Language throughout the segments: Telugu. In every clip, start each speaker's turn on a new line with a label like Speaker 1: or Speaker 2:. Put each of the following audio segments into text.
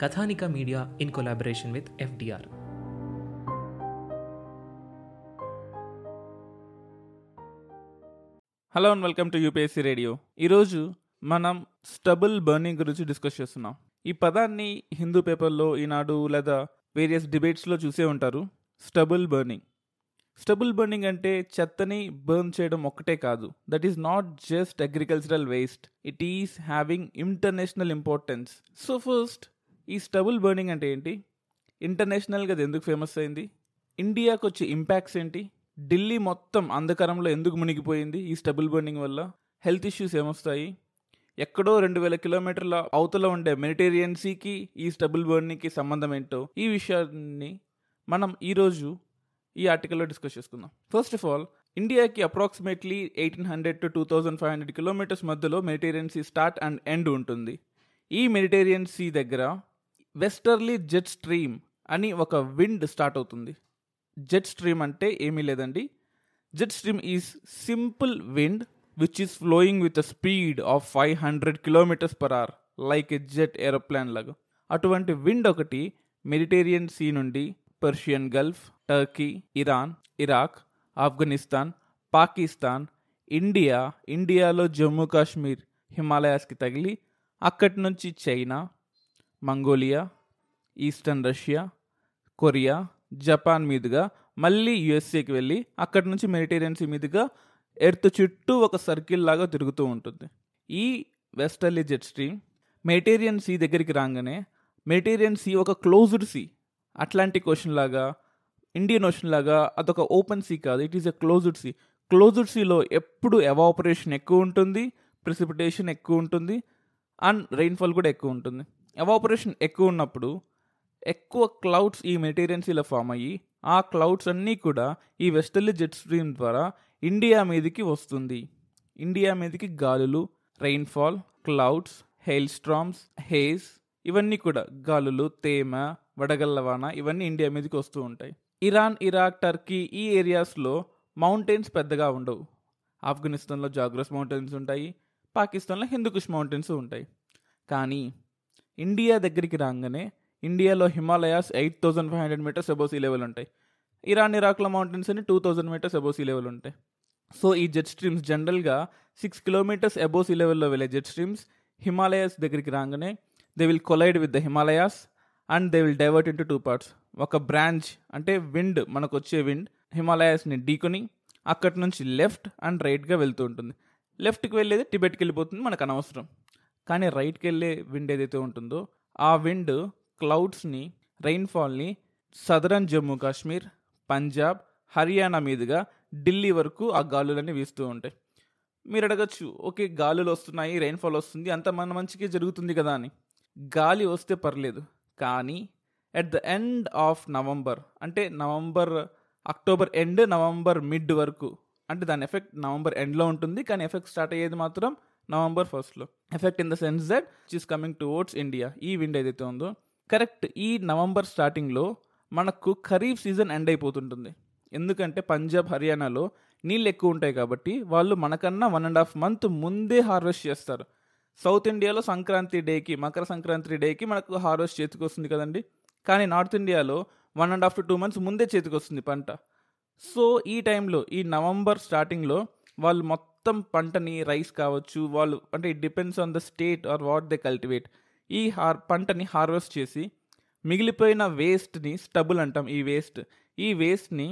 Speaker 1: Kathanika media in collaboration with FDR.
Speaker 2: Hello and welcome to UPSC radio ఈరోజు మనం స్టబుల్ బర్నింగ్ గురించి డిస్కస్ చేస్తున్నాం. ఈ పదాన్ని హిందూ పేపర్లో ఈనాడు లేదా వేరియస్ డిబేట్స్లో చూసే ఉంటారు స్టబుల్ బర్నింగ్. స్టబుల్ బర్నింగ్ అంటే చెత్తని బర్న్ చేయడం ఒక్కటే కాదు. That is not just agricultural waste it is having international importance so first ఈ స్టబుల్ బర్నింగ్ అంటే ఏంటి? ఇంటర్నేషనల్గా అది ఎందుకు ఫేమస్ అయింది? ఇండియాకు వచ్చే ఇంపాక్ట్స్ ఏంటి? ఢిల్లీ మొత్తం అంధకారంలో ఎందుకు మునిగిపోయింది ఈ స్టబుల్ బర్నింగ్ వల్ల? హెల్త్ ఇష్యూస్ ఏమొస్తాయి? ఎక్కడో రెండు వేల కిలోమీటర్ల అవతల ఉండే మెడిటేరియన్ సీకి ఈ స్టబుల్ బర్నింగ్కి సంబంధం ఏంటో ఈ విషయాన్ని మనం ఈరోజు ఈ ఆర్టికల్లో డిస్కస్ చేసుకుందాం. ఫస్ట్ ఆఫ్ ఆల్ ఇండియాకి approximately eighteen hundred to two thousand five hundred kilometers మధ్యలో Mediterranean sea start and end ఉంటుంది. ఈ మెడిటేరియన్ సీ దగ్గర వెస్టర్లీ జెట్ స్ట్రీమ్ అని ఒక విండ్ స్టార్ట్ అవుతుంది. జెట్ స్ట్రీమ్ అంటే ఏమీ లేదండి. Jet stream is simple wind which is flowing with a speed of five hundred kilometres per hour like a jet aeroplane లాగా. అటువంటి విండ్ ఒకటి మెడిటేరియన్ సీ నుండి Persian Gulf Turkey Iran Iraq Afghanistan Pakistan India ఇండియాలో జమ్మూ కాశ్మీర్ హిమాలయాస్కి తగిలి అక్కడి నుంచి China Mongolia eastern Russia Korea Japan మీదుగా మళ్ళీ యుఎస్ఏకి వెళ్ళి అక్కడి నుంచి మెడిటేరియన్ సీ మీదుగా ఎర్త్ చుట్టూ ఒక సర్కిల్ లాగా తిరుగుతూ ఉంటుంది. ఈ westerly jet stream Mediterranean sea దగ్గరికి రాగానే మెడిటేరియన్ సీ ఒక క్లోజ్డ్ సీ. అట్లాంటిక్ ఓషన్ లాగా ఇండియన్ ఓషన్ లాగా అదొక ఓపెన్ సీ కాదు it is a closed sea. Closed సీలో ఎప్పుడు ఎవాపరేషన్ ఎక్కువ ఉంటుంది ప్రిసిపిటేషన్ ఎక్కువ ఉంటుంది అండ్ రెయిన్ఫాల్ కూడా ఎక్కువ ఉంటుంది. ఎవాపరేషన్ ఎక్కువ ఉన్నప్పుడు ఎక్కువ క్లౌడ్స్ ఈ మెటీరియన్సీలో ఫామ్ అయ్యి ఆ క్లౌడ్స్ అన్నీ కూడా ఈ వెస్టర్లీ జెట్ స్ట్రీమ్ ద్వారా ఇండియా మీదకి వస్తుంది. ఇండియా మీదకి గాలులు rainfall clouds hail storms haze ఇవన్నీ కూడా గాలులు తేమ వడగల్లవాన ఇవన్నీ ఇండియా మీదకి వస్తూ ఉంటాయి. ఇరాన్ ఇరాక్ టర్కీ ఈ ఏరియాస్లో మౌంటైన్స్ పెద్దగా ఉండవు. ఆఫ్ఘనిస్తాన్లో జాగ్రస్ మౌంటైన్స్ ఉంటాయి పాకిస్తాన్లో హిందూకుష్ మౌంటైన్స్ ఉంటాయి. కానీ ఇండియా దగ్గరికి రాగానే ఇండియాలో Himalayas eight thousand five hundred metres above sea level ఉంటాయి. ఇరాన్ ఇరాక్లో మౌంటైన్స్ అని two thousand metres above sea level ఉంటాయి. సో ఈ జెట్ స్ట్రీమ్స్ జనరల్గా సిక్స్ కిలోమీటర్స్ అబోవ్ సీ లెవెల్లో వెళ్ళే జెట్ స్ట్రీమ్స్ హిమాలయాస్ దగ్గరికి రాగానే they will collide with the Himalayas and they will divert into two parts ఒక బ్రాంచ్ అంటే విండ్ మనకు వచ్చే విండ్ హిమాలయాస్ని ఢీకొని అక్కడి నుంచి లెఫ్ట్ అండ్ రైట్గా వెళ్తూ ఉంటుంది. లెఫ్ట్కి వెళ్ళేది టిబెట్కి వెళ్ళిపోతుంది మనకు అనవసరం. కానీ రైట్కి వెళ్ళే విండ్ ఏదైతే ఉంటుందో ఆ విండ్ క్లౌడ్స్ని రెయిన్ఫాల్ని సదరన్ జమ్మూ కాశ్మీర్ పంజాబ్ హర్యానా మీదుగా ఢిల్లీ వరకు ఆ గాలులన్నీ వీస్తూ ఉంటాయి. మీరు అడగచ్చు ఓకే గాలులు వస్తున్నాయి రెయిన్ఫాల్ వస్తుంది అంత మన మంచికి జరుగుతుంది కదా అని. గాలి వస్తే పర్లేదు కానీ at the end of November అంటే November October end November mid వరకు అంటే దాని ఎఫెక్ట్ నవంబర్ ఎండ్లో ఉంటుంది కానీ ఎఫెక్ట్ స్టార్ట్ అయ్యేది మాత్రం నవంబర్ ఫస్ట్లో. Effect in the sense that is coming towards India ఈ విండ్ ఏదైతే ఉందో కరెక్ట్ ఈ నవంబర్ స్టార్టింగ్లో మనకు ఖరీఫ్ సీజన్ ఎండ్ అయిపోతుంటుంది. ఎందుకంటే పంజాబ్ హర్యానాలో నీళ్ళు ఎక్కువ ఉంటాయి కాబట్టి వాళ్ళు మనకన్నా వన్ అండ్ హాఫ్ మంత్ ముందే హార్వెస్ట్ చేస్తారు. సౌత్ ఇండియాలో సంక్రాంతి డేకి మకర సంక్రాంతి డేకి మనకు హార్వెస్ట్ చేతికి వస్తుంది కదండి. కానీ నార్త్ ఇండియాలో one and half to two months ముందే చేతికి వస్తుంది పంట. సో ఈ టైంలో ఈ నవంబర్ స్టార్టింగ్లో వాళ్ళు మొత్తం మొత్తం పంటని రైస్ కావచ్చు వాళ్ళు అంటే it depends on the state or what they cultivate ఈ హార్ పంటని హార్వెస్ట్ చేసి మిగిలిపోయిన వేస్ట్ని స్టబుల్ అంటాం ఈ వేస్ట్. ఈ వేస్ట్ని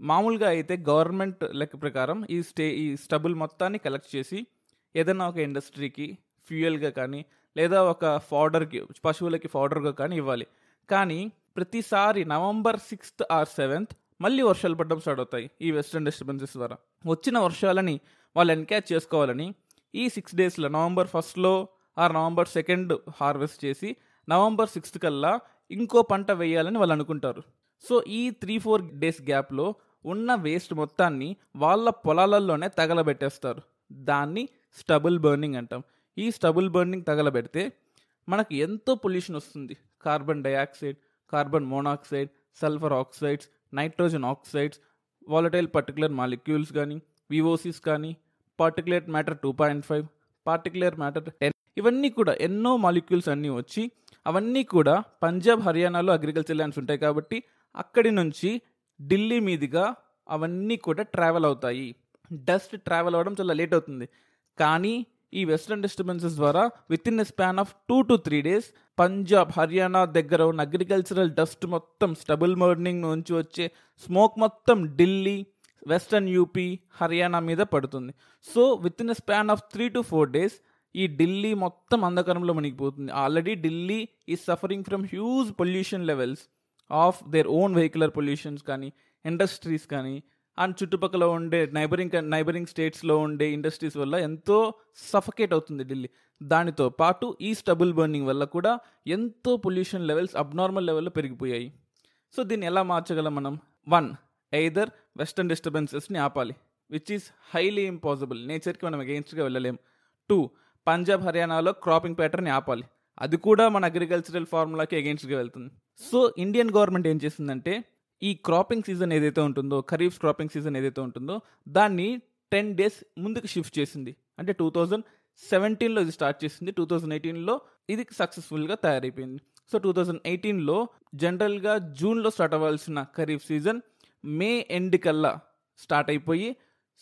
Speaker 2: మామూలుగా అయితే గవర్నమెంట్ లెక్క ప్రకారం ఈ స్టే ఈ స్టబుల్ మొత్తాన్ని కలెక్ట్ చేసి ఏదైనా ఒక ఇండస్ట్రీకి ఫ్యూయల్గా కానీ లేదా ఒక ఫాడర్కి పశువులకి ఫాడర్గా కానీ ఇవ్వాలి. కానీ ప్రతిసారి నవంబర్ సిక్స్త్ ఆర్ సెవెంత్ మళ్ళీ వర్షాలు పడడం స్టార్ట్ అవుతాయి ఈ వెస్టర్న్ డిస్టర్బెన్సెస్ ద్వారా. వచ్చిన వర్షాలని వాళ్ళు ఎన్క్యాచ్ చేసుకోవాలని ఈ సిక్స్ డేస్లో నవంబర్ ఫస్ట్లో ఆర్ నవంబర్ సెకండ్ హార్వెస్ట్ చేసి నవంబర్ సిక్స్త్ కల్లా ఇంకో పంట వేయాలని వాళ్ళు అనుకుంటారు. సో ఈ త్రీ ఫోర్ డేస్ గ్యాప్లో ఉన్న వేస్ట్ మొత్తాన్ని వాళ్ళ పొలాలలోనే తగలబెట్టేస్తారు. దాన్ని స్టబుల్ బర్నింగ్ అంటాం. ఈ స్టబుల్ బర్నింగ్ తగలబెడితే మనకు ఎంతో పొల్యూషన్ వస్తుంది. Carbon dioxide carbon monoxide sulphur oxides nitrogen oxides volatile particular molecules కానీ వివోసిస్ కానీ particulate matter two point five particular matter ten ఇవన్నీ కూడా ఎన్నో మాలిక్యూల్స్ అన్నీ వచ్చి అవన్నీ కూడా పంజాబ్ హర్యానాలో అగ్రికల్చర్ ల్యాండ్స్ ఉంటాయి కాబట్టి అక్కడి నుంచి ఢిల్లీ మీదుగా అవన్నీ కూడా ట్రావెల్ అవుతాయి. డస్ట్ ట్రావెల్ అవ్వడం చాలా లేట్ అవుతుంది. కానీ ఈ వెస్ట్రన్ డిస్టర్బెన్సెస్ ద్వారా within a span of two to three days Punjab Haryana దగ్గర ఉన్న అగ్రికల్చరల్ డస్ట్ మొత్తం స్టబుల్ మార్నింగ్ నుంచి వచ్చే స్మోక్ మొత్తం ఢిల్లీ వెస్టర్న్ యూపీ హర్యానా మీద పడుతుంది. So within a span of three to four days ఈ ఢిల్లీ మొత్తం అంధకారంలో మునిగిపోతుంది. ఆల్రెడీ ఢిల్లీ ఈ suffering from huge pollution levels of their own vehicular pollutions కానీ ఇండస్ట్రీస్ కానీ అండ్ చుట్టుపక్కల ఉండే నైబరింగ్ నైబరింగ్ స్టేట్స్లో ఉండే ఇండస్ట్రీస్ వల్ల ఎంతో సఫకేట్ అవుతుంది ఢిల్లీ. దానితో పాటు ఈ స్టబుల్ బర్నింగ్ వల్ల కూడా ఎంతో పొల్యూషన్ లెవెల్స్ అబ్నార్మల్ లెవెల్లో పెరిగిపోయాయి. సో దీన్ని ఎలా మార్చగలం మనం? వన్ ఎయిదర్ వెస్టర్న్ డిస్టర్బెన్సెస్ని ఆపాలి విచ్ ఈస్ హైలీ ఇంపాసిబుల్ నేచర్కి మనం అగెయిన్స్ట్గా వెళ్ళలేం. టూ పంజాబ్ హర్యానాలో క్రాపింగ్ ప్యాటర్న్ ఆపాలి. అది కూడా మన అగ్రికల్చరల్ ఫార్ములాకి అగెయిన్స్ట్గా వెళ్తుంది. సో ఇండియన్ గవర్నమెంట్ ఏం చేసిందంటే ఈ క్రాపింగ్ సీజన్ ఏదైతే ఉంటుందో ఖరీఫ్ క్రాపింగ్ సీజన్ ఏదైతే ఉంటుందో దాన్ని టెన్ డేస్ ముందుకు షిఫ్ట్ చేసింది. అంటే టూ థౌజండ్ సెవెంటీన్లో ఇది స్టార్ట్ చేసింది. టూ థౌజండ్ ఎయిటీన్లో ఇది సక్సెస్ఫుల్గా తయారైపోయింది. సో టూ థౌజండ్ ఎయిటీన్లో జనరల్గా జూన్లో స్టార్ట్ అవ్వాల్సిన ఖరీఫ్ సీజన్ మే ఎండ్ కల్లా స్టార్ట్ అయిపోయి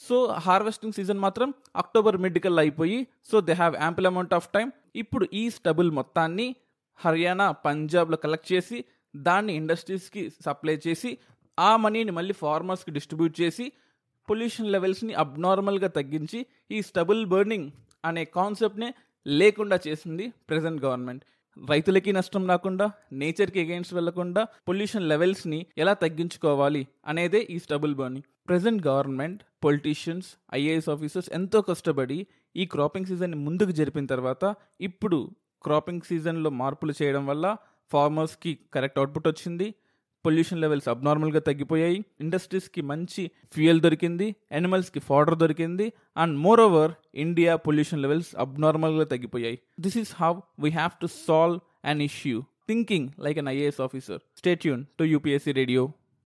Speaker 2: సో హార్వెస్టింగ్ సీజన్ మాత్రం అక్టోబర్ మిడ్ కల్లా అయిపోయి so they have ample amount of time ఇప్పుడు ఈ స్టబుల్ మొత్తాన్ని హర్యానా పంజాబ్లో కలెక్ట్ చేసి దాన్ని ఇండస్ట్రీస్కి సప్లై చేసి ఆ మనీని మళ్ళీ ఫార్మర్స్కి డిస్ట్రిబ్యూట్ చేసి పొల్యూషన్ లెవెల్స్ని అబ్నార్మల్గా తగ్గించి ఈ స్టబుల్ బర్నింగ్ అనే కాన్సెప్ట్నే లేకుండా చేసింది ప్రజెంట్ గవర్నమెంట్ రైతులకి నష్టం రాకుండా నేచర్కి అగెయిన్స్ట్ వెళ్ళకుండా పొల్యూషన్ లెవెల్స్ని ఎలా తగ్గించుకోవాలి అనేదే ఈ stubble burning present government politicians IAS officers ఎంతో కష్టపడి ఈ క్రాపింగ్ సీజన్ని ముందుకు జరిపిన తర్వాత ఇప్పుడు క్రాపింగ్ సీజన్లో మార్పులు చేయడం వల్ల ఫార్మర్స్కి కరెక్ట్ అవుట్పుట్ వచ్చింది. పొల్యూషన్ లెవెల్స్ అబ్నార్మల్గా తగ్గిపోయాయి. ఇండస్ట్రీస్కి మంచి ఫ్యూయల్ దొరికింది యానిమల్స్కి ఫాడర్ దొరికింది and moreover India pollution levels అబ్నార్మల్గా తగ్గిపోయాయి. This is how we have to solve an issue. Thinking like an IAS officer. Stay tuned to UPSC radio.